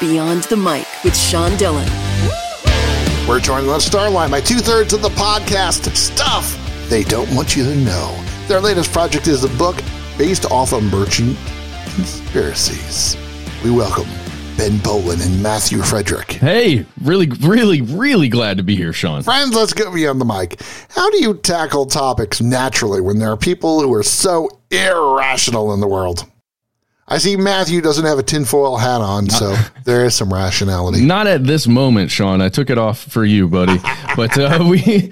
Beyond the Mic with Sean Dillon. We're joined on Starline by two thirds of the podcast stuff they don't want you to know. Their latest project is a book based off of merchant conspiracies. We welcome Ben Bowlin and Matthew Frederick. Hey, really, really, really glad to be here, Sean. Friends, let's get beyond the mic. How do you tackle topics naturally when there are people who are so irrational in the world? I see Matthew doesn't have a tinfoil hat on, so there is some rationality. Not at this moment, Sean. I took it off for you, buddy. but uh, we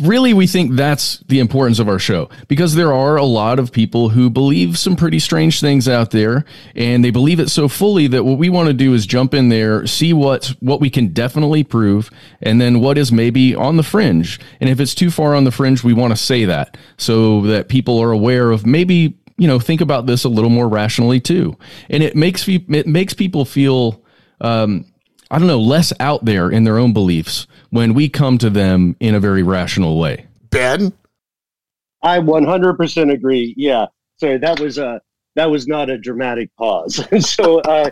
really we think that's the importance of our show because there are a lot of people who believe some pretty strange things out there, and they believe it so fully that what we want to do is jump in there, see what what we can definitely prove, and then what is maybe on the fringe. And if it's too far on the fringe, we want to say that so that people are aware of maybe you know think about this a little more rationally too. And it makes it makes people feel um, i don't know less out there in their own beliefs when we come to them in a very rational way. Ben? I 100% agree. Yeah. Sorry that was a that was not a dramatic pause. So uh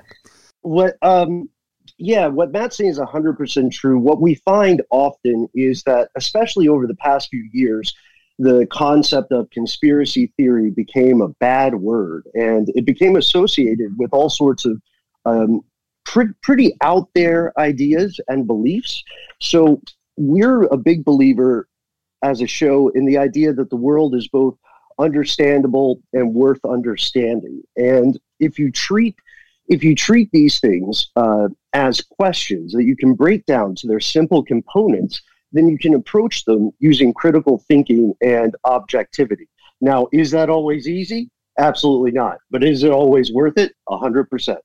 what um yeah what matt's saying is 100% true. What we find often is that especially over the past few years the concept of conspiracy theory became a bad word and it became associated with all sorts of um, pre- pretty out there ideas and beliefs. So we're a big believer as a show in the idea that the world is both understandable and worth understanding. And if you treat if you treat these things uh, as questions that you can break down to their simple components, then you can approach them using critical thinking and objectivity. Now, is that always easy? Absolutely not. But is it always worth it? 100%.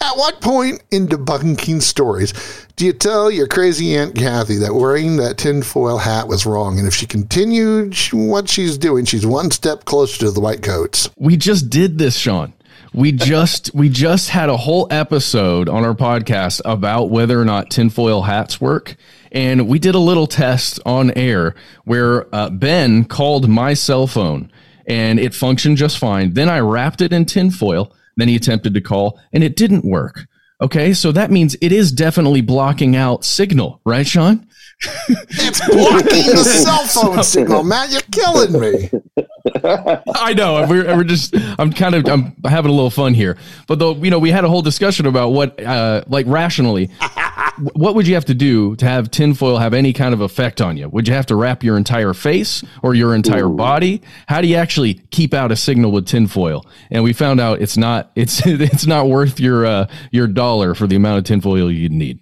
At what point in debunking stories do you tell your crazy Aunt Kathy that wearing that tinfoil hat was wrong? And if she continued what she's doing, she's one step closer to the white coats. We just did this, Sean. We just we just had a whole episode on our podcast about whether or not tinfoil hats work, and we did a little test on air where uh, Ben called my cell phone and it functioned just fine. Then I wrapped it in tinfoil. Then he attempted to call and it didn't work. Okay, so that means it is definitely blocking out signal, right, Sean? it's blocking the cell phone signal, Matt. You're killing me. I know. We're, we're just. I'm kind of. I'm having a little fun here, but though you know, we had a whole discussion about what, uh, like, rationally, what would you have to do to have tinfoil have any kind of effect on you? Would you have to wrap your entire face or your entire Ooh. body? How do you actually keep out a signal with tinfoil? And we found out it's not. It's it's not worth your uh, your dollar for the amount of tinfoil you'd need.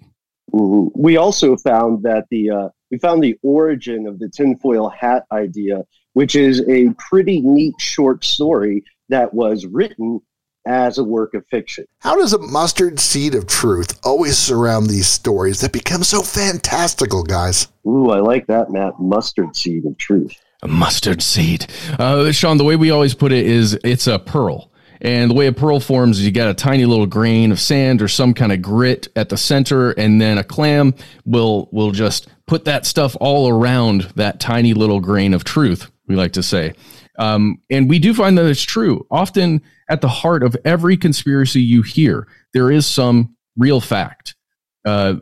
We also found that the uh, we found the origin of the tinfoil hat idea, which is a pretty neat short story that was written as a work of fiction. How does a mustard seed of truth always surround these stories that become so fantastical, guys? Ooh, I like that, Matt. Mustard seed of truth. A mustard seed. Uh, Sean, the way we always put it is it's a pearl. And the way a pearl forms is you got a tiny little grain of sand or some kind of grit at the center, and then a clam will will just put that stuff all around that tiny little grain of truth. We like to say, um, and we do find that it's true. Often, at the heart of every conspiracy you hear, there is some real fact. Uh,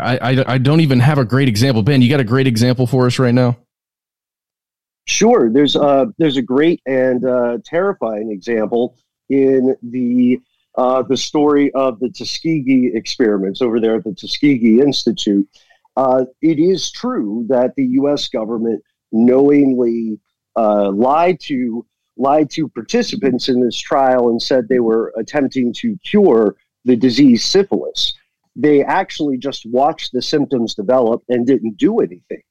I, I I don't even have a great example. Ben, you got a great example for us right now? Sure. There's uh there's a great and uh, terrifying example in the uh, the story of the Tuskegee experiments over there at the Tuskegee Institute. Uh, it is true that the U.S. government knowingly uh, lied to lied to participants in this trial and said they were attempting to cure the disease syphilis. They actually just watched the symptoms develop and didn't do anything.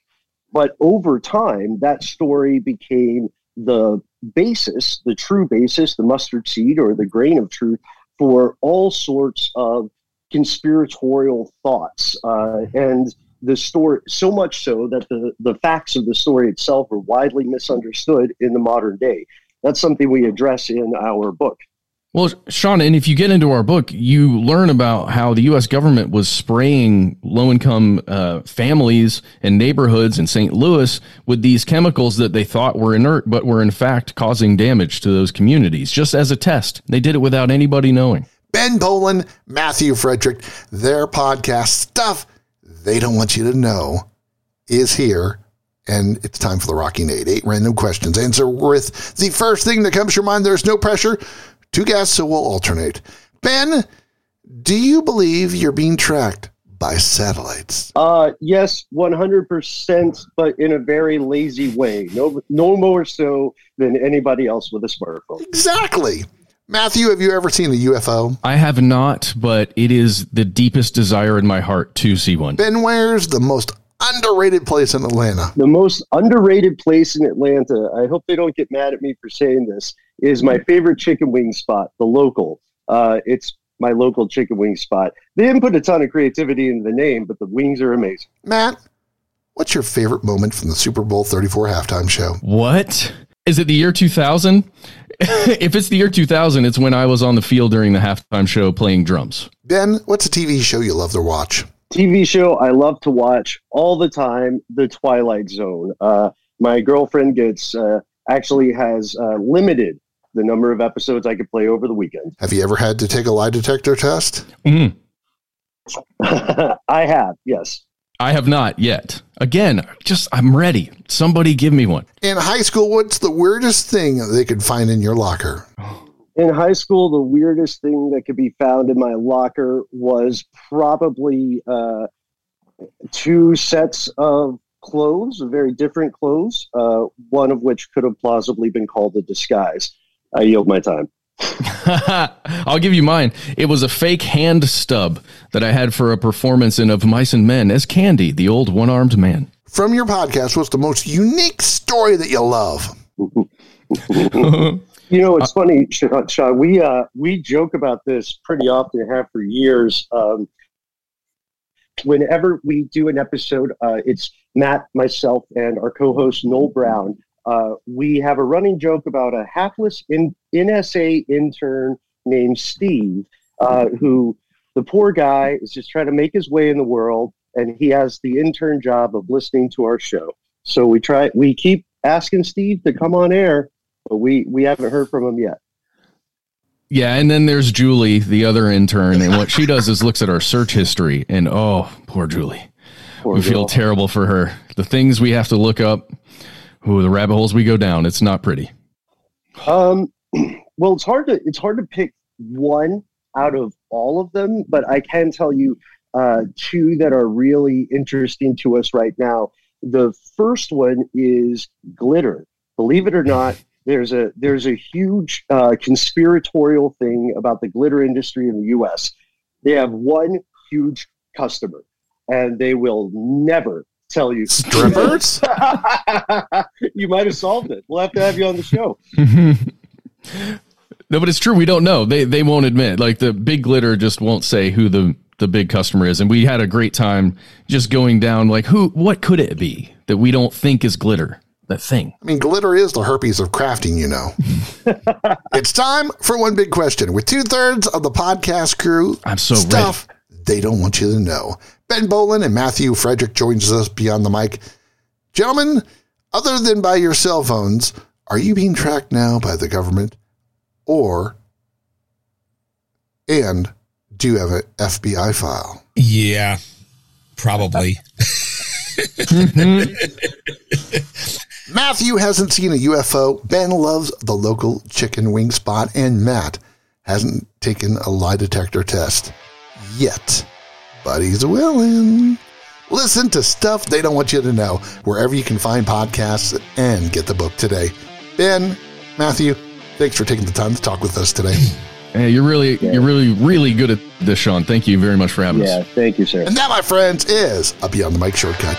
But over time, that story became the basis, the true basis, the mustard seed or the grain of truth for all sorts of conspiratorial thoughts. Uh, and the story, so much so that the, the facts of the story itself are widely misunderstood in the modern day. That's something we address in our book. Well, Sean, and if you get into our book, you learn about how the U.S. government was spraying low income uh, families and neighborhoods in St. Louis with these chemicals that they thought were inert, but were in fact causing damage to those communities just as a test. They did it without anybody knowing. Ben Bowlin, Matthew Frederick. Their podcast, Stuff They Don't Want You to Know, is here. And it's time for the Rocking Eight. Eight random questions. Answer with the first thing that comes to your mind. There's no pressure. Two guests, so we'll alternate. Ben, do you believe you're being tracked by satellites? Uh, yes, 100%, but in a very lazy way. No, no more so than anybody else with a smartphone. Exactly. Matthew, have you ever seen a UFO? I have not, but it is the deepest desire in my heart to see one. Ben, where's the most underrated place in Atlanta? The most underrated place in Atlanta, I hope they don't get mad at me for saying this, is my favorite chicken wing spot, the local. Uh, it's my local chicken wing spot. They didn't put a ton of creativity into the name, but the wings are amazing. Matt, what's your favorite moment from the Super Bowl 34 halftime show? What? Is it the year 2000? if it's the year 2000, it's when I was on the field during the halftime show playing drums. Ben, what's a TV show you love to watch? TV show I love to watch all the time, The Twilight Zone. Uh, my girlfriend gets uh, actually has uh, limited the number of episodes I could play over the weekend. Have you ever had to take a lie detector test? Mm. I have, yes. I have not yet. Again, just I'm ready. Somebody give me one. In high school, what's the weirdest thing they could find in your locker? In high school, the weirdest thing that could be found in my locker was probably uh, two sets of clothes, very different clothes, uh, one of which could have plausibly been called a disguise. I yield my time. I'll give you mine. It was a fake hand stub that I had for a performance in Of Mice and Men as Candy, the old one armed man. From your podcast, what's the most unique story that you love? you know, it's funny, Sean. We uh, we joke about this pretty often, have for years. Um, whenever we do an episode, uh, it's Matt, myself, and our co-host Noel Brown uh, we have a running joke about a hapless in, NSA intern named Steve, uh, who the poor guy is just trying to make his way in the world, and he has the intern job of listening to our show. So we try, we keep asking Steve to come on air, but we we haven't heard from him yet. Yeah, and then there's Julie, the other intern, and what she does is looks at our search history, and oh, poor Julie. Poor we girl. feel terrible for her. The things we have to look up Ooh, the rabbit holes we go down. It's not pretty. Um, well, it's hard to it's hard to pick one out of all of them, but I can tell you uh, two that are really interesting to us right now. The first one is glitter. Believe it or not, there's a there's a huge uh, conspiratorial thing about the glitter industry in the U.S. They have one huge customer, and they will never tell you. Strippers? you might have solved it. We'll have to have you on the show. no, but it's true. We don't know. They they won't admit. Like the big glitter just won't say who the the big customer is. And we had a great time just going down like who what could it be that we don't think is glitter? That thing. I mean, glitter is the herpes of crafting, you know. it's time for one big question. With two thirds of the podcast crew, I'm so stuff ready. they don't want you to know. Ben Bowlin and Matthew Frederick joins us beyond the mic. Gentlemen, other than by your cell phones, are you being tracked now by the government? Or, and do you have an FBI file? Yeah, probably. Mm-hmm. Matthew hasn't seen a UFO. Ben loves the local chicken wing spot. And Matt hasn't taken a lie detector test yet but he's willing. Listen to stuff they don't want you to know wherever you can find podcasts and get the book today. Ben, Matthew, thanks for taking the time to talk with us today. Hey, you're really, yeah. you're really, really good at this, Sean. Thank you very much for having yeah, us. Yeah, thank you, sir. And that, my friends, is a Beyond the Mic shortcut.